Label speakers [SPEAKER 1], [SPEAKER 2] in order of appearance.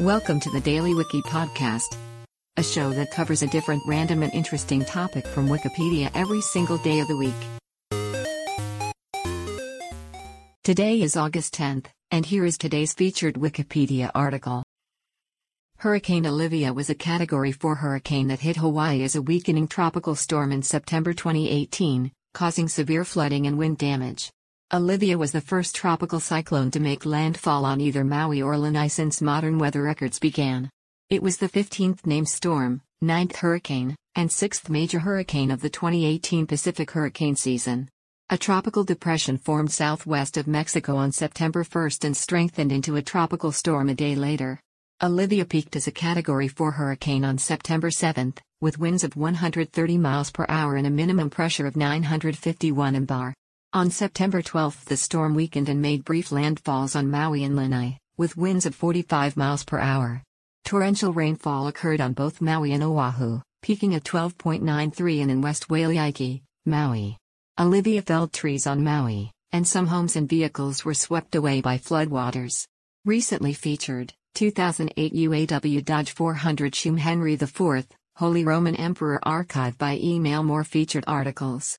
[SPEAKER 1] Welcome to the Daily Wiki Podcast, a show that covers a different random and interesting topic from Wikipedia every single day of the week. Today is August 10th, and here is today's featured Wikipedia article. Hurricane Olivia was a Category 4 hurricane that hit Hawaii as a weakening tropical storm in September 2018, causing severe flooding and wind damage. Olivia was the first tropical cyclone to make landfall on either Maui or Lanai since modern weather records began. It was the 15th named storm, 9th hurricane, and 6th major hurricane of the 2018 Pacific hurricane season. A tropical depression formed southwest of Mexico on September 1 and strengthened into a tropical storm a day later. Olivia peaked as a Category 4 hurricane on September 7, with winds of 130 miles per hour and a minimum pressure of 951 mbar. On September 12 the storm weakened and made brief landfalls on Maui and Lanai, with winds of 45 miles per hour. Torrential rainfall occurred on both Maui and Oahu, peaking at 12.93 and in West Wailuaiki, Maui. Olivia felled trees on Maui, and some homes and vehicles were swept away by floodwaters. Recently featured, 2008 UAW Dodge 400 Shum Henry IV, Holy Roman Emperor archive by email more featured articles.